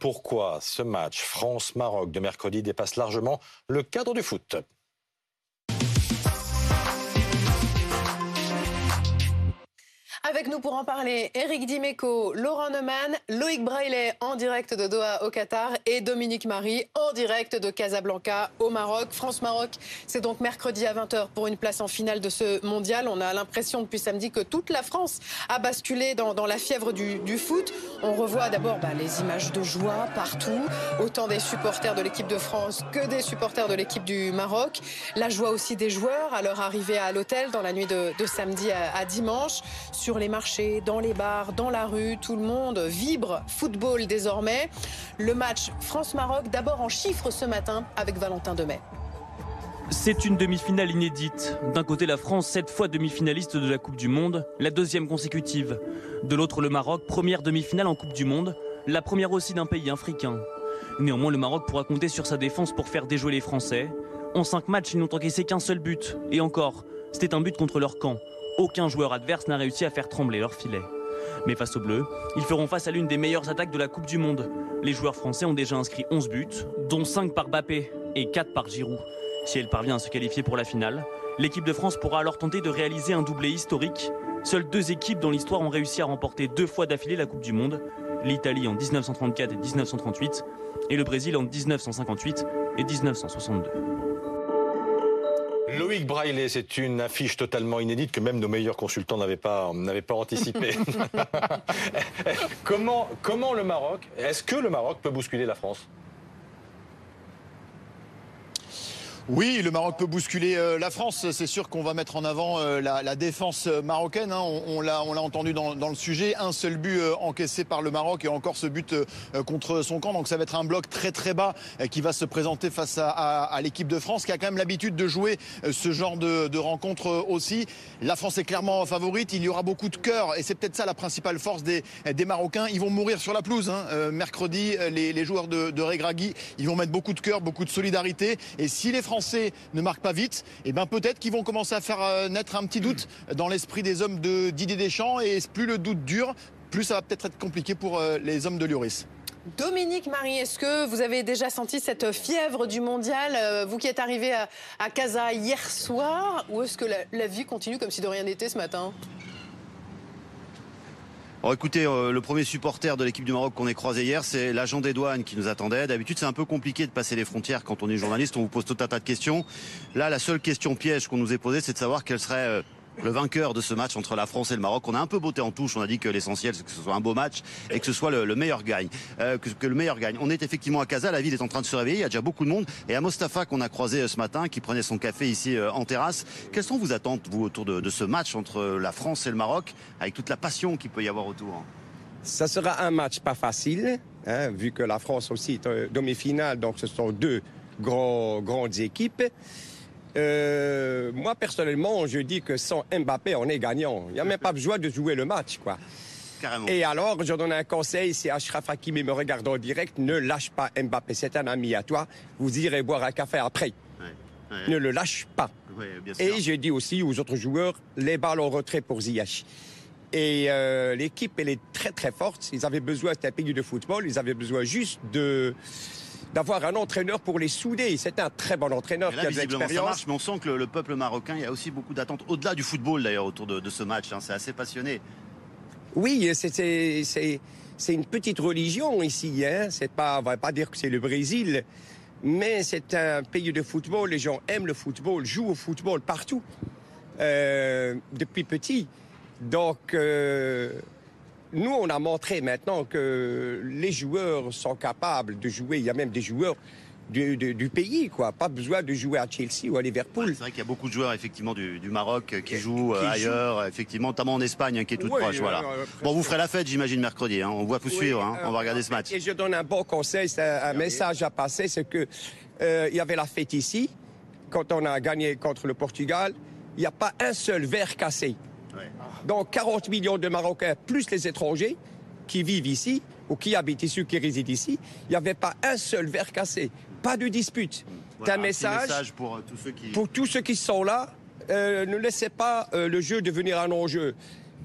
pourquoi ce match France-Maroc de mercredi dépasse largement le cadre du foot. Avec nous pour en parler, Eric Dimeco, Laurent Neumann, Loïc Braillet en direct de Doha au Qatar et Dominique Marie en direct de Casablanca au Maroc. France-Maroc, c'est donc mercredi à 20h pour une place en finale de ce mondial. On a l'impression depuis samedi que toute la France a basculé dans, la fièvre du, foot. On revoit d'abord bah, les images de joie partout, autant des supporters de l'équipe de France que des supporters de l'équipe du Maroc. La joie aussi des joueurs à leur arrivée à l'hôtel dans la nuit de, samedi à, dimanche les marchés, dans les bars, dans la rue, tout le monde vibre football désormais. Le match France-Maroc, d'abord en chiffres ce matin avec Valentin Demet. C'est une demi-finale inédite. D'un côté la France, sept fois demi-finaliste de la Coupe du Monde, la deuxième consécutive. De l'autre le Maroc, première demi-finale en Coupe du Monde, la première aussi d'un pays africain. Néanmoins le Maroc pourra compter sur sa défense pour faire déjouer les Français. En cinq matchs, ils n'ont encaissé qu'un seul but. Et encore, c'était un but contre leur camp. Aucun joueur adverse n'a réussi à faire trembler leur filet. Mais face aux Bleus, ils feront face à l'une des meilleures attaques de la Coupe du Monde. Les joueurs français ont déjà inscrit 11 buts, dont 5 par Bappé et 4 par Giroud. Si elle parvient à se qualifier pour la finale, l'équipe de France pourra alors tenter de réaliser un doublé historique. Seules deux équipes dans l'histoire ont réussi à remporter deux fois d'affilée la Coupe du Monde, l'Italie en 1934 et 1938 et le Brésil en 1958 et 1962. Loïc Braillet, c'est une affiche totalement inédite que même nos meilleurs consultants n'avaient pas, pas anticipé. comment, comment le Maroc, est-ce que le Maroc peut bousculer la France? Oui, le Maroc peut bousculer euh, la France. C'est sûr qu'on va mettre en avant euh, la, défense marocaine. Hein. On, l'a, entendu dans, le sujet. Un seul but euh, encaissé par le Maroc et encore ce but contre son camp. Donc ça va être un bloc très très bas qui va se présenter face à, l'équipe de France qui a quand même l'habitude de jouer ce genre de, rencontre aussi. La France est clairement favorite. Il y aura beaucoup de cœur et c'est peut-être ça la principale force des, Marocains. Ils vont mourir sur la pelouse. Hein. mercredi, les, joueurs de, de Regragui, ils vont mettre beaucoup de cœur, beaucoup de solidarité. Français ne marquent pas vite, et eh ben peut-être qu'ils vont commencer à faire euh, naître un petit doute dans l'esprit des hommes de Didier Deschamps. Et plus le doute dure, plus ça va peut-être être compliqué pour euh, les hommes de Lloris. Dominique Marie, est-ce que vous avez déjà senti cette fièvre du mondial, euh, vous qui êtes arrivé à, Casa hier soir, ou est-ce que la vie continue comme si de rien n'était ce matin? Alors écoutez, euh, le premier supporter de l'équipe du Maroc qu'on ait croisé hier, c'est l'agent des douanes qui nous attendait. D'habitude, c'est un peu compliqué de passer les frontières quand on est journaliste, on vous pose tout un tas de questions. Là, la seule question piège qu'on nous ait posée, c'est de savoir quelle serait euh, le vainqueur de ce match entre la France et le Maroc. On a un peu beauté en touche. On a dit que l'essentiel, c'est que ce soit un beau match et que ce soit le, meilleur gagne. Euh, que, le meilleur gagne. On est effectivement à Casa. La ville est en train de se réveiller. Il y a déjà beaucoup de monde. Et à Mostafa, qu'on a croisé euh, ce matin, qui prenait son café ici euh, en terrasse. Quelles sont vos attentes, vous, autour de, ce match entre la France et le Maroc, avec toute la passion qu'il peut y avoir autour? Ça sera un match pas facile, hein, vu que la France aussi est demi-finale. Donc ce sont deux grandes équipes. Euh, moi, personnellement, je dis que sans Mbappé, on est gagnant. Il n'y a même pas besoin de jouer le match, quoi. Carrément. Et alors, je donne un conseil, si Ashraf Hakimi me regarde en direct, ne lâche pas Mbappé, c'est un ami à toi, vous irez boire un café après. Ne le lâche pas. Et je dis aussi aux autres joueurs, les balles en retrait pour Ziyech. Et euh, l'équipe, elle est très très forte. Ils avaient besoin, c'était un pays de football, ils avaient besoin juste de d'avoir un entraîneur pour les souder. C'est un très bon entraîneur qui a de l'expérience. mais on sent que le, peuple marocain, il y a aussi beaucoup d'attentes, au-delà du football d'ailleurs, autour de, ce match. Hein. c'est assez passionné. Oui, c'est une petite religion ici. Hein. C'est pas, on va pas dire que c'est le Brésil, mais c'est un pays de football. Les gens aiment le football, jouent au football partout euh, depuis petit. Donc, euh, nous, on a montré maintenant que les joueurs sont capables de jouer. Il y a même des joueurs du, pays, quoi. Pas besoin de jouer à Chelsea ou à Liverpool. c'est vrai qu'il y a beaucoup de joueurs, effectivement, du, Maroc euh, qui, jouent euh, ailleurs, effectivement, notamment en Espagne, hein, qui est toute proche. Voilà. bon, vous ferez la fête, j'imagine, mercredi. Hein. On va vous suivre. Hein. On va regarder ce match. Et je donne un bon conseil, un, message à passer, c'est que euh, il y avait la fête ici quand on a gagné contre le Portugal. Il n'y a pas un seul verre cassé. Donc 40 millions de Marocains, plus les étrangers qui vivent ici ou qui habitent ici, qui résident ici, il n'y avait pas un seul verre cassé. Pas de dispute. C'est un, message, pour, euh, tous ceux qui... pour tous ceux qui sont là. Euh, ne laissez pas euh, le jeu devenir un enjeu.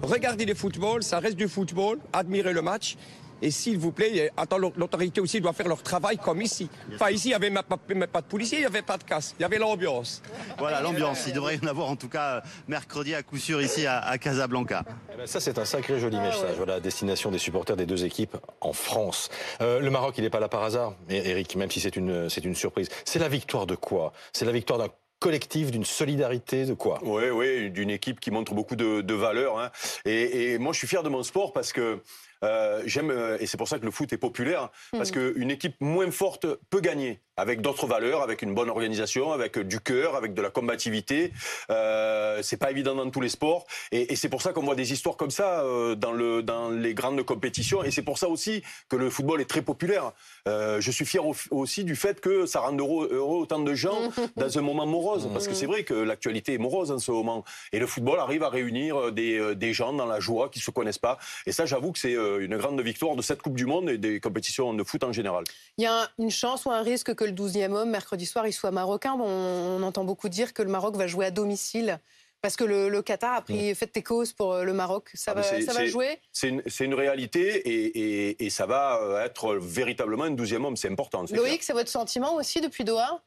Regardez le football, ça reste du football, admirez le match. Et s'il vous plaît, attends, l'autorité aussi doit faire leur travail comme ici. Enfin, ici, il n'y avait même pas, pas, de policiers, il n'y avait pas de casse, il y avait l'ambiance. Voilà, l'ambiance. Il devrait y en avoir en tout cas mercredi à coup sûr ici à, Casablanca. Eh ben, ça, c'est un sacré joli ah message. Voilà, destination des supporters des deux équipes en France. Euh, le Maroc, il n'est pas là par hasard, Eric, même si c'est une, c'est une surprise. C'est la victoire de quoi? C'est la victoire d'un collectif, d'une solidarité, de quoi? Oui, oui, d'une équipe qui montre beaucoup de, de valeurs. Hein. Et, et, moi, je suis fier de mon sport parce que euh, j'aime, euh, et c'est pour ça que le foot est populaire, parce mmh. qu'une équipe moins forte peut gagner avec d'autres valeurs, avec une bonne organisation, avec du cœur, avec de la combativité. Euh, c'est pas évident dans tous les sports, et, et c'est pour ça qu'on voit des histoires comme ça euh, dans, le, dans les grandes compétitions, et c'est pour ça aussi que le football est très populaire. Euh, je suis fier aussi du fait que ça rende heureux, autant de gens dans un moment morose, parce que c'est vrai que l'actualité est morose en ce moment, et le football arrive à réunir des, des gens dans la joie qui se connaissent pas, et ça, j'avoue que c'est une grande victoire de cette Coupe du Monde et des compétitions de foot en général. Il y a une chance ou un risque que le 12e homme, mercredi soir, il soit marocain? On, entend beaucoup dire que le Maroc va jouer à domicile. Parce que le, Qatar a pris fait tes causes pour euh, le Maroc. Ça, ah, va, ça va, jouer? C'est une, une, réalité et, et, ça va euh, être véritablement un 12e homme. C'est important. Loïc, c'est votre sentiment aussi depuis Doha?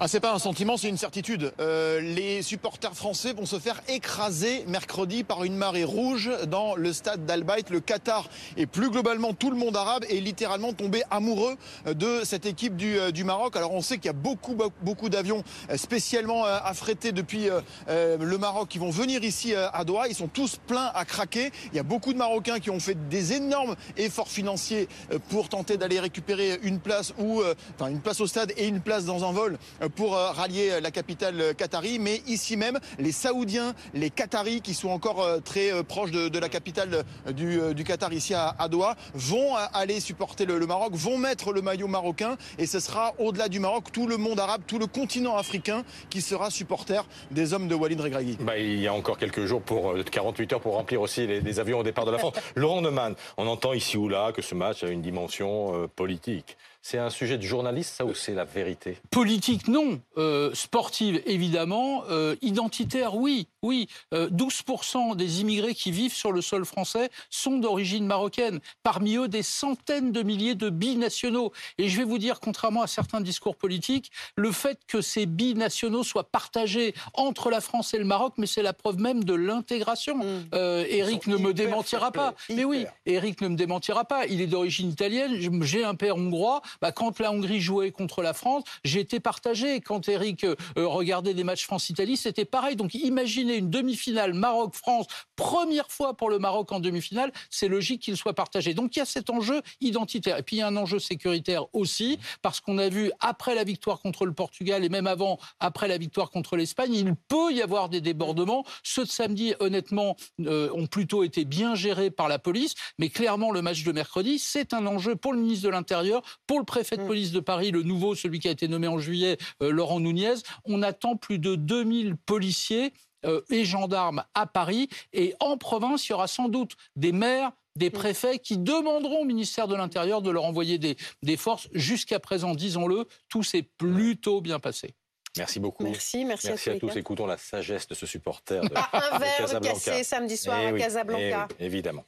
Ah, c'est pas un sentiment, c'est une certitude. Euh, les supporters français vont se faire écraser mercredi par une marée rouge dans le stade d'Al Le Qatar et plus globalement tout le monde arabe est littéralement tombé amoureux de cette équipe du, euh, du Maroc. Alors on sait qu'il y a beaucoup beaucoup d'avions euh, spécialement affrétés depuis le Maroc qui vont venir ici à Doha. Ils sont tous pleins à craquer. Il y a beaucoup de Marocains qui ont fait des énormes efforts financiers pour tenter d'aller récupérer une place ou enfin une place au stade et une place dans un vol pour euh, rallier la capitale qatari. Mais ici même, les Saoudiens, les Qataris, qui sont encore euh, très euh, proches de, la capitale du, Qatar, ici à, Doha, vont aller supporter le, Maroc, vont mettre le maillot marocain. Et ce sera au-delà du Maroc, tout le monde arabe, tout le continent africain qui sera supporter des hommes de Walid Regragui. Bah, il y a encore quelques jours, pour 48 heures, pour remplir aussi les, avions au départ de la France. Laurent Neumann, on entend ici ou là que ce match a une dimension politique. C'est un sujet de journaliste, ça, ou c'est la vérité? Politique, non. Euh, sportive, évidemment. Euh, identitaire, oui. Oui. 12% euh, des immigrés qui vivent sur le sol français sont d'origine marocaine. Parmi eux, des centaines de milliers de binationaux. Et je vais vous dire, contrairement à certains discours politiques, le fait que ces binationaux soient partagés entre la France et le Maroc, mais c'est la preuve même de l'intégration. Mmh. Eric ne me démentira pas. Mais oui, Eric ne me démentira pas. Il est d'origine italienne. J'ai un père hongrois. Bah, quand la Hongrie jouait contre la France, j'étais partagé. Quand Eric euh, regardait des matchs France-Italie, c'était pareil. Donc imaginez une demi-finale Maroc-France, première fois pour le Maroc en demi-finale, c'est logique qu'il soit partagé. Donc il y a cet enjeu identitaire. Et puis il y a un enjeu sécuritaire aussi, parce qu'on a vu après la victoire contre le Portugal et même avant, après la victoire contre l'Espagne, il peut y avoir des débordements. Ceux de samedi, honnêtement, euh, ont plutôt été bien gérés par la police. Mais clairement, le match de mercredi, c'est un enjeu pour le ministre de l'Intérieur, pour le préfet de mm. police de Paris, le nouveau, celui qui a été nommé en juillet, euh, Laurent Nunez, on attend plus de 2000 policiers euh, et gendarmes à Paris. Et en province, il y aura sans doute des maires, des mm. préfets qui demanderont au ministère de l'Intérieur de leur envoyer des, des forces. Jusqu'à présent, disons-le, tout s'est plutôt bien passé. Merci beaucoup. Merci, merci, merci à, tous. Écoutons la sagesse de ce supporter de, Un verre de cassé samedi soir eh à Casablanca. Eh évidemment.